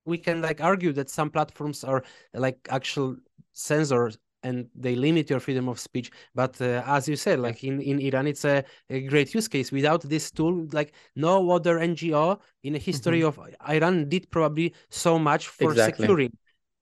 we can like argue that some platforms are like actual censors and they limit your freedom of speech. But uh, as you said like in, in iran it's a, a great use case. Without this tool like no other ngo in the history of iran did probably so much for Exactly. securing.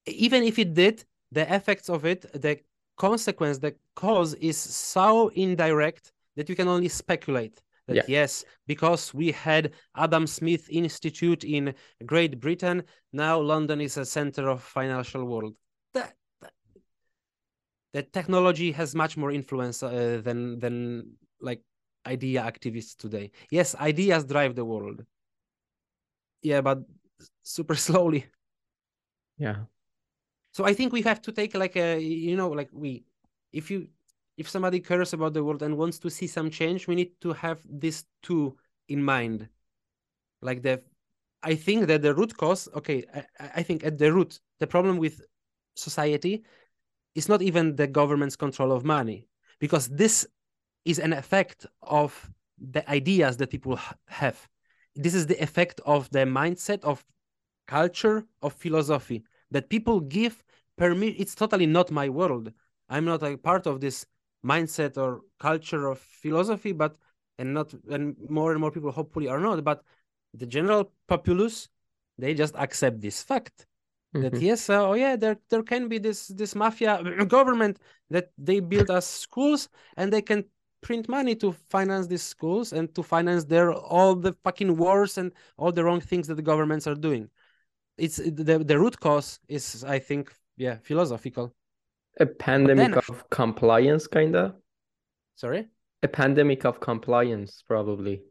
Even if it did the effects of it the consequence the cause is so indirect that you can only speculate that Yeah. yes because we had adam smith institute in great britain now london is a center of financial world the technology has much more influence uh, than than like idea activists today. Yes ideas drive the world. Yeah but (laughs) super slowly. Yeah, so i think we have to take like a you know like we if you if somebody cares about the world and wants to see some change we need to have this two in mind. Like the i think that the root cause okay I- I think at the root the problem with society is not even the government's control of money because this is an effect of the ideas that people have. This is the effect of the mindset of culture of philosophy that people give permit it's totally not my world. I'm not a part of this mindset or culture of philosophy but and not and more and more people hopefully are not but the general populace they just accept this fact that Mhm. yes uh, oh yeah there there can be this this mafia government that they build us schools and they can print money to finance these schools and to finance their all the fucking wars and all the wrong things that the governments are doing it's the the root cause is i think yeah philosophical a pandemic then- of compliance, kinda. sorry A pandemic of compliance, probably.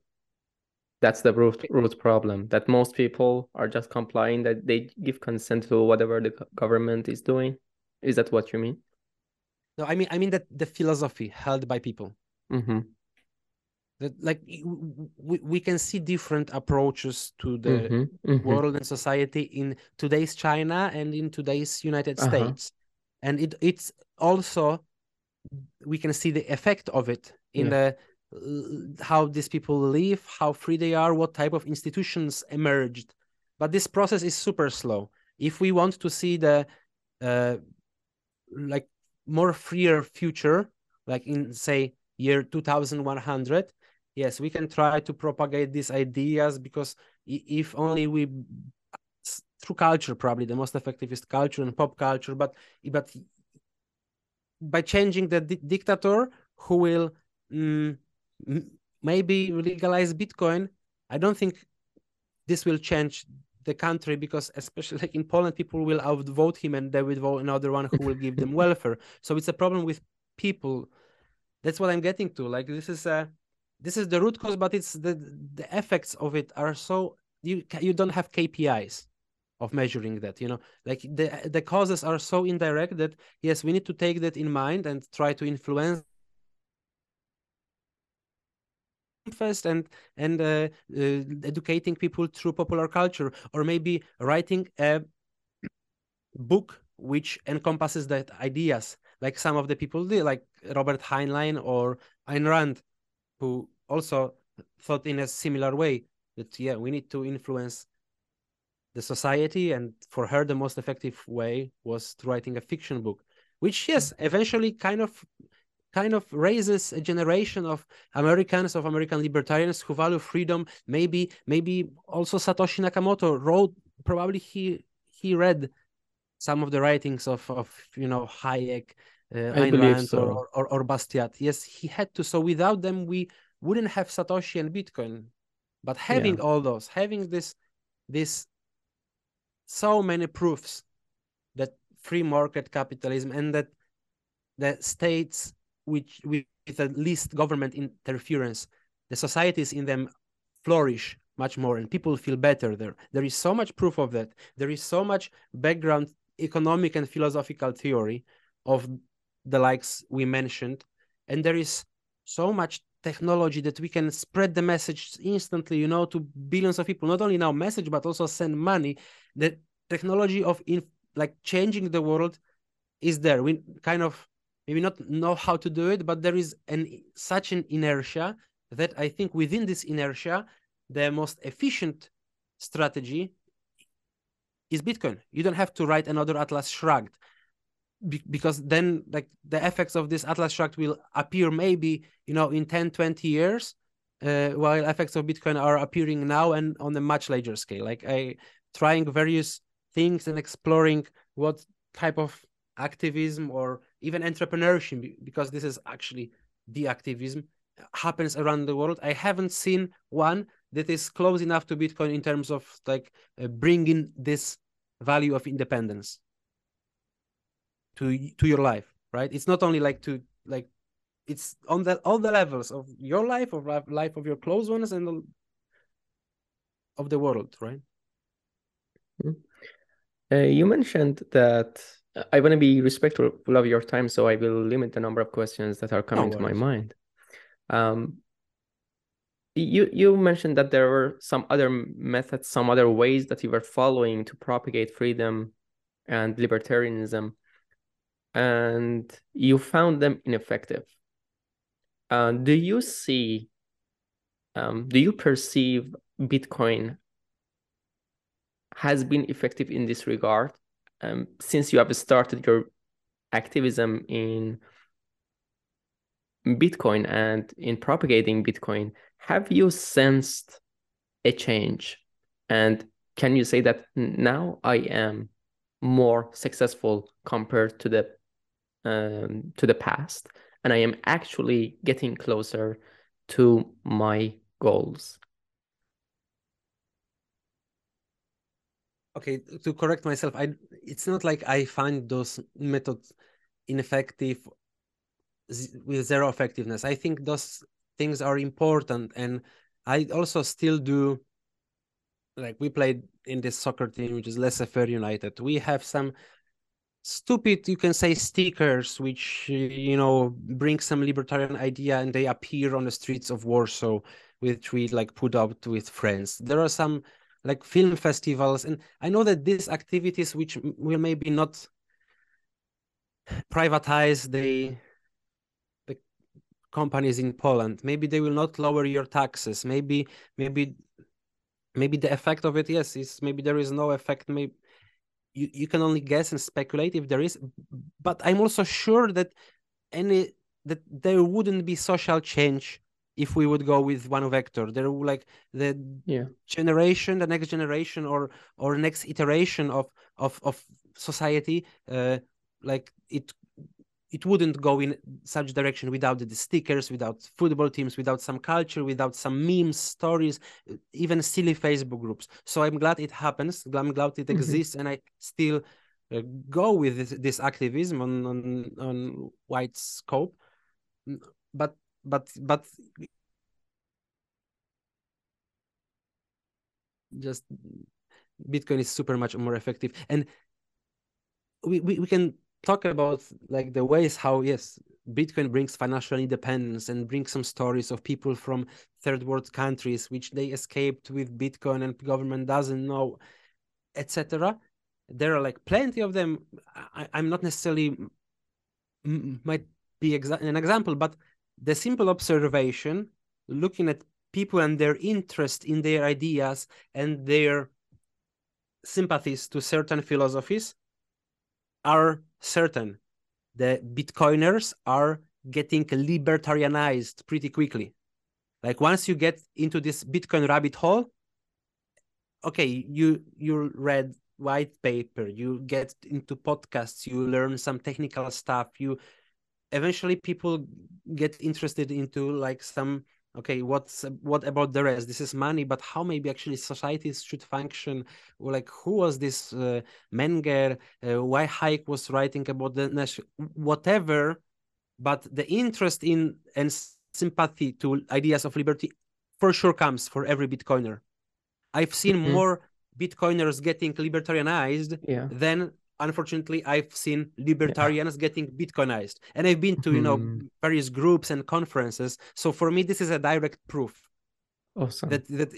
That's the root root problem. That most people are just complying, that they give consent to whatever the government is doing. Is that what you mean? no i mean i mean that the philosophy held by people Mm-hmm. that like we, we can see different approaches to the Mm-hmm. Mm-hmm. world and society in today's China and in today's United Uh-huh. States. And it it's also we can see the effect of it in Yeah. the how these people live, how free they are, what type of institutions emerged. But this process is super slow. If we want to see the uh, like more freer future, like in say year 2100, yes, we can try to propagate these ideas because if only we through culture probably the most effective is culture and pop culture but but by changing the di dictator who will mm, maybe legalize bitcoin. I don't think this will change the country because especially (laughs) like in poland people will outvote him and they will vote another one who will give them (laughs) welfare. So it's a problem with people. That's what i'm getting to. Like this is a this is the root cause but it's the the effects of it are so you you don't have kpis of measuring that you know? Like the the causes are so indirect that yes we need to take that in mind and try to influence first and and uh, uh, educating people through popular culture or maybe writing a book which encompasses that ideas like some of the people did like robert heinlein or ayn rand who also thought in a similar way that yeah we need to influence the society and for her the most effective way was writing a fiction book which yes eventually kind of kind of raises a generation of Americans, of American libertarians who value freedom. Maybe, maybe also Satoshi Nakamoto wrote. Probably he he read some of the writings of of you know Hayek, uh, Ayn Rand, so. or, or or Bastiat. Yes, he had to. So without them, we wouldn't have Satoshi and Bitcoin. But having yeah. all those, having this this so many proofs that free market capitalism and that the states which with the least government interference, the societies in them flourish much more and people feel better there. There is so much proof of that. There is so much background economic and philosophical theory of the likes we mentioned. And there is so much technology that we can spread the message instantly, you know, to billions of people, not only now message, but also send money. The technology of in, like changing the world is there. We kind of maybe not know how to do it, but there is an such an inertia that I think within this inertia, the most efficient strategy is Bitcoin. You don't have to write another Atlas Shrugged Be because then like the effects of this Atlas Shrugged will appear maybe, you know, in 10, 20 years, uh, while effects of Bitcoin are appearing now and on a much larger scale. Like I trying various things and exploring what type of activism or even entrepreneurship, because this is actually the activism, happens around the world. I haven't seen one that is close enough to Bitcoin in terms of like uh, bringing this value of independence to to your life, right? It's not only like to like it's on the all the levels of your life, of life of your close ones, and the, of the world, right? Mm-hmm. Uh, you mentioned that I want to be respectful of your time, so I will limit the number of questions that are coming no to my mind. Um, you you mentioned that there were some other methods, some other ways that you were following to propagate freedom and libertarianism, and you found them ineffective. Uh, do you see? Um, do you perceive Bitcoin has been effective in this regard? Um, since you have started your activism in Bitcoin and in propagating Bitcoin, have you sensed a change? And can you say that now I am more successful compared to the um, to the past, and I am actually getting closer to my goals? Okay to correct myself i it's not like i find those methods ineffective with zero effectiveness. I think those things are important and i also still do like we played in this soccer team which is laissez-faire united. We have some stupid you can say stickers which you know bring some libertarian idea and they appear on the streets of warsaw which we like put out with friends. There are some like film festivals. And i know that these activities which will maybe not privatize the the companies in poland maybe they will not lower your taxes. Maybe maybe maybe the effect of it yes is maybe there is no effect. Maybe you, you can only guess and speculate if there is. But i'm also sure that any that there wouldn't be social change if we would go with one vector there like the yeah. generation the next generation or or next iteration of of of society uh like it it wouldn't go in such direction without the stickers without football teams without some culture without some memes stories even silly facebook groups. So i'm glad it happens. I'm glad it Mhm. exists and i still uh, go with this, this activism on on on wide scope. But but but just bitcoin is super much more effective. And we, we, we can talk about like the ways how yes bitcoin brings financial independence and brings some stories of people from third world countries which they escaped with bitcoin and government doesn't know etc there are like plenty of them. I, i'm not necessarily might be exa- an example but the simple observation looking at people and their interest in their ideas and their sympathies to certain philosophies are certain. The Bitcoiners are getting libertarianized pretty quickly. Like once you get into this Bitcoin rabbit hole, okay, you you read white paper, you get into podcasts, you learn some technical stuff, you eventually people get interested into like some okay what's what about the rest? This is money but how maybe actually societies should function? Like who was this uh, menger? Uh, why hayek was writing about the nation whatever but the interest in and sympathy to ideas of liberty for sure comes for every bitcoiner. I've seen Mhm. more bitcoiners getting libertarianized yeah. than unfortunately i've seen libertarians getting bitcoinized and i've been to you know Mhm. various groups and conferences. So for me this is a direct proof awesome. that that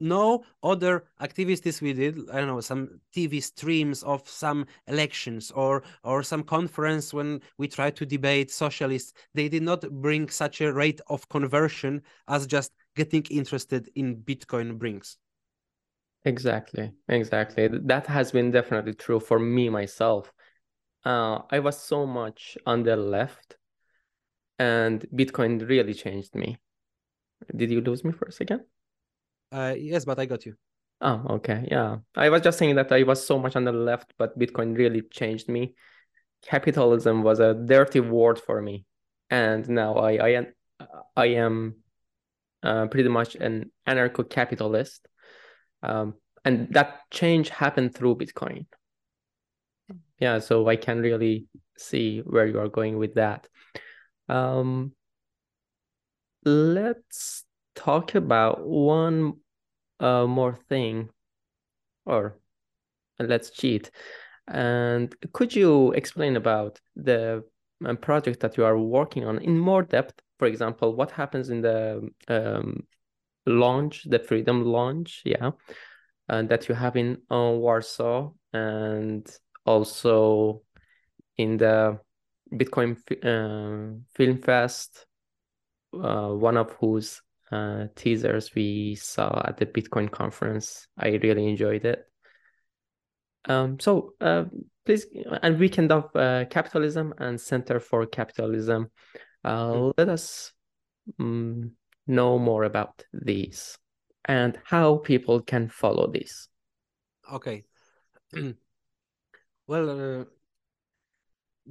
no other activities we did i don't know some tv streams of some elections or or some conference when we tried to debate socialists they did not bring such a rate of conversion as just getting interested in bitcoin brings Exactly, exactly. Th- That has been definitely true for me myself. Uh, I was so much on the left, and Bitcoin really changed me. Did you lose me for a second? uh yes but i got you Oh, okay. Yeah. I was just saying that I was so much on the left, but Bitcoin really changed me. Capitalism was a dirty word for me. And now I I am I am uh, pretty much an anarcho-capitalist. Um, and that change happened through Bitcoin. Yeah, so I can really see where you are going with that. Um, let's talk about one uh, more thing, or let's cheat. And could you explain about the um, project that you are working on in more depth? For example, what happens in the um, lounge, the Freedom Lounge, yeah, and that you have in uh, Warsaw, and also in the Bitcoin uh, Film Fest, uh, one of whose uh, teasers we saw at the Bitcoin conference. I really enjoyed it. Um, so uh, please, and Weekend of uh, Capitalism and Center for Capitalism. Uh, Mm. let us um, know more about these and how people can follow these. okay (clears throat) well uh,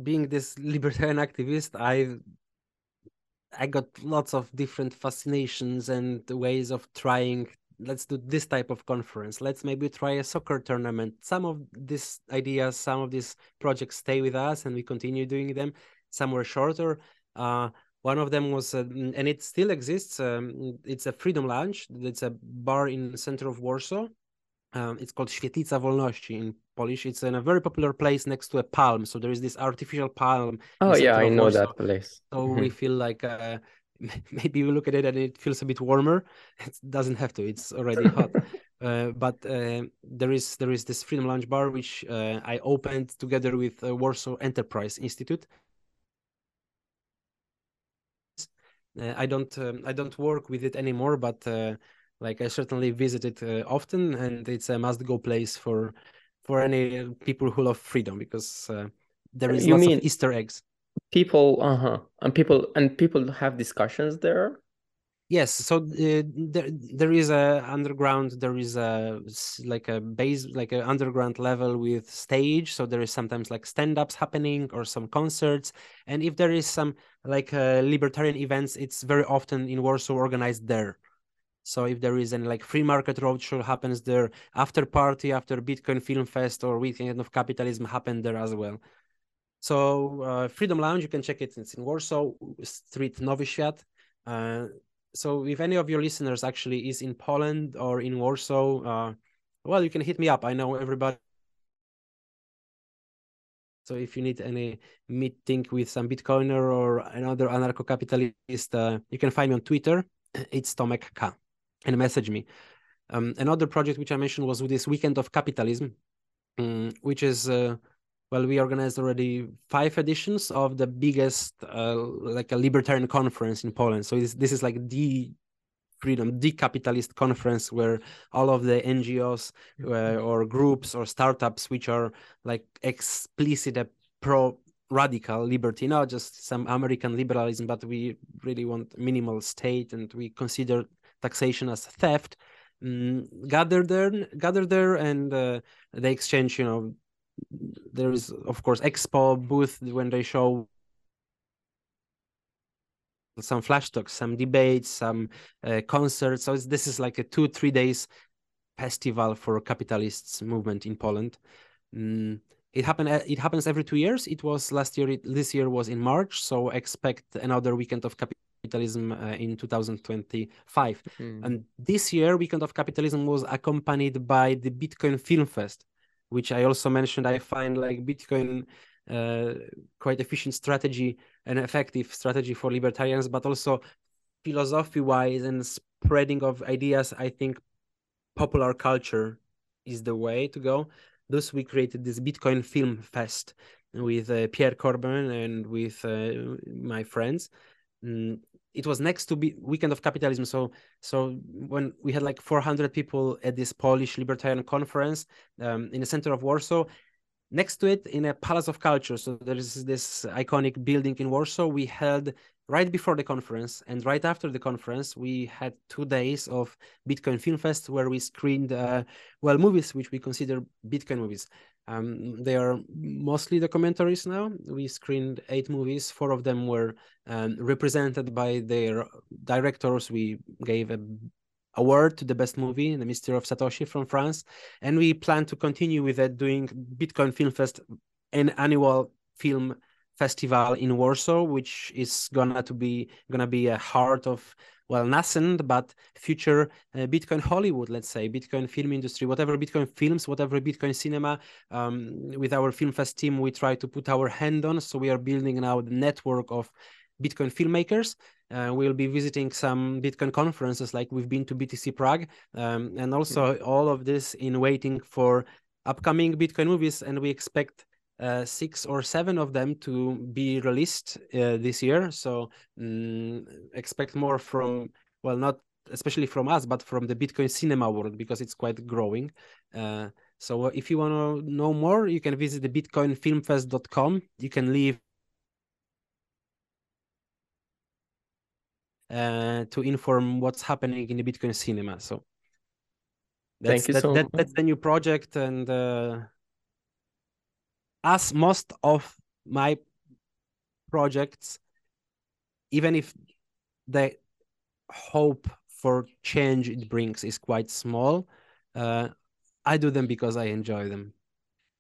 being this libertarian activist i i got lots of different fascinations and ways of trying let's do this type of conference. Let's maybe try a soccer tournament. Some of these ideas some of these projects stay with us and we continue doing them. Some were shorter. Uh, one of them was uh, and it still exists um, it's a freedom lounge it's a bar in the center of warsaw um, it's called Świetlica Wolności in Polish. It's in a very popular place next to a palm. So there is this artificial palm. Oh yeah, I know Warsaw. that place. So Mhm. we feel like uh, (laughs) maybe we look at it and it feels a bit warmer. (laughs) It doesn't have to. It's already hot. (laughs) Uh, but uh, there is there is this Freedom Lounge bar which uh, I opened together with uh, Warsaw Enterprise Institute. Uh, I don't um, I don't work with it anymore, but uh, like I certainly visit it uh, often, and it's a must-go place for for any people who love freedom because uh, there is You lots mean- of Easter eggs. People, uh-huh. And people and people have discussions there. Yes, so uh, there there is a underground, there is a like a base, like an underground level with stage. So there is sometimes like stand-ups happening or some concerts. And if there is some like uh, libertarian events, it's very often in Warsaw organized there. So if there is any like free market roadshow happens there, after party, after Bitcoin Film Fest or Weekend of Capitalism happened there as well. So uh, Freedom Lounge, you can check it. It's in Warsaw Street Nowy Świat. Uh, so if any of your listeners actually is in Poland or in Warsaw, uh, well, you can hit me up. I know everybody. So if you need any meeting with some Bitcoiner or another anarcho-capitalist, uh, you can find me on Twitter. (clears throat) It's Tomek K, and message me. Um, another project which I mentioned was this Weekend of Capitalism, um, which is uh, well, we organized already five editions of the biggest uh, like a libertarian conference in Poland. So this, this is like the freedom, the capitalist conference where all of the NGOs uh, or groups or startups which are like explicit pro radical liberty, not just some American liberalism, but we really want minimal state and we consider taxation as theft. Mm, gather there, gather there, and uh, they exchange, you know, there is of course expo booth when they show some flash talks some debates some uh, concerts. So this is like a two three days festival for capitalists movement in poland. Mm, it happened it happens every two years. It was last year it, this year was in march. So expect another weekend of capitalism uh, in 2025 Mm. and this year weekend of capitalism was accompanied by the bitcoin film fest which I also mentioned, I find like Bitcoin uh, quite efficient strategy and effective strategy for libertarians, but also philosophy wise and spreading of ideas. I think popular culture is the way to go. Thus, we created this Bitcoin Film Fest with uh, Pierre Corbin and with uh, my friends. Mm, it was next to be weekend of capitalism. So so when we had like 400 people at this polish libertarian conference um, in the center of warsaw. Next to it in a palace of culture. So there is this iconic building in warsaw. We held right before the conference and right after the conference we had two days of bitcoin film fest where we screened uh, well movies which we consider bitcoin movies. Um, they are mostly documentaries now. We screened eight movies. Four of them were um, represented by their directors. We gave a award to the best movie the mystery of satoshi from france. And we plan to continue with that doing bitcoin film fest an annual film festival in warsaw which is gonna to be gonna be a heart of well nascent but future uh, bitcoin hollywood let's say bitcoin film industry whatever bitcoin films whatever bitcoin cinema um, with our film fest team we try to put our hand on. So we are building now the network of bitcoin filmmakers. Uh, we'll be visiting some bitcoin conferences like we've been to btc prague um, and also all of this in waiting for upcoming bitcoin movies. And we expect uh, six or seven of them to be released uh, this year. So mm, expect more from well, not especially from us, but from the Bitcoin cinema world because it's quite growing. Uh, so if you want to know more, you can visit the bitcoinfilmfest.com. You can leave uh, to inform what's happening in the Bitcoin cinema. So that's Thank you that, so that, that's the new project and uh, as most of my projects, even if the hope for change it brings is quite small, uh, I do them because I enjoy them.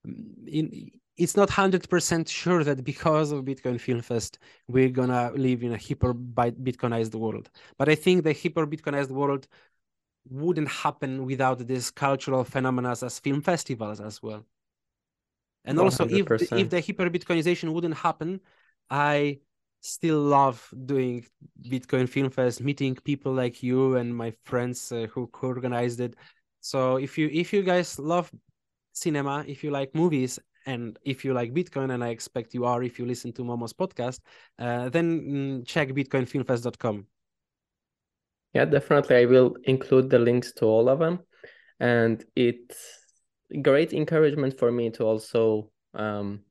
In, it's not 100% sure that because of Bitcoin Film Fest, we're gonna live in a hyper Bitcoinized world. But I think the hyper Bitcoinized world wouldn't happen without these cultural phenomena as film festivals as well. And also, if the, if the hyper Bitcoinization wouldn't happen, I still love doing Bitcoin Film Fest, meeting people like you and my friends uh, who organized it. So if you if you guys love cinema, if you like movies, and if you like Bitcoin, and I expect you are if you listen to Momo's podcast, uh, then mm, check bitcoinfilmfest.com. Yeah, definitely. I will include the links to all of them, and it great encouragement for me to also um,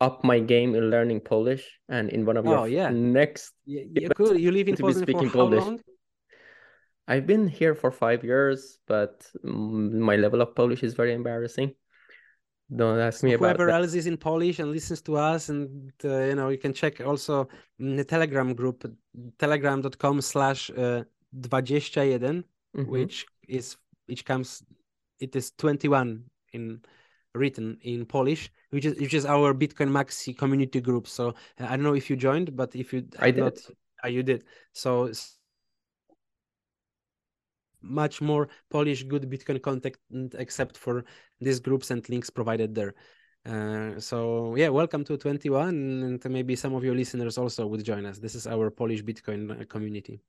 up my game in learning Polish. And in one of your Oh, yeah. next, Yeah, yeah, cool. You live in to be Poland for speaking how Polish. long? I've been here for five years, but mm, my level of Polish is very embarrassing. Don't ask So me about whoever that. else is in Polish and listens to us, and uh, you know, you can check also in the Telegram group, telegram.com slash uh, 21, Mhm. which is which comes it is 21 in written in Polish, which is which is our Bitcoin Maxi community group. So uh, I don't know if you joined, but if you I did. not, uh, you did. So much more Polish good Bitcoin content except for these groups and links provided there. Uh, so yeah, welcome to 21, and maybe some of your listeners also would join us. This is our Polish Bitcoin uh, community.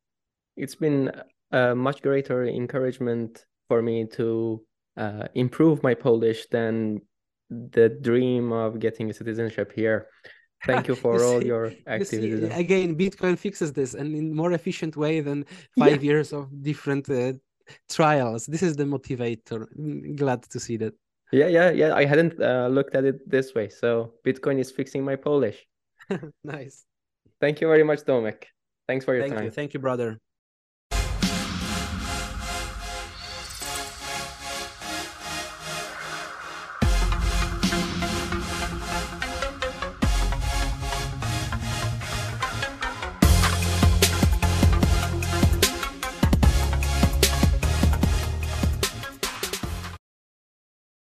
It's been a much greater encouragement for me to uh, improve my Polish than the dream of getting a citizenship here. Thank you (laughs) for all see- your (laughs) You see, again, Bitcoin fixes this and in more efficient way than (laughs) Yeah. five years of different uh, trials. This is the motivator. Mm, Glad to see that. Yeah, yeah, yeah. I hadn't uh, looked at it this way. So Bitcoin is fixing my Polish. nice. Thank you very much, Tomek. Thanks for your Thank time. you. Thank you, brother.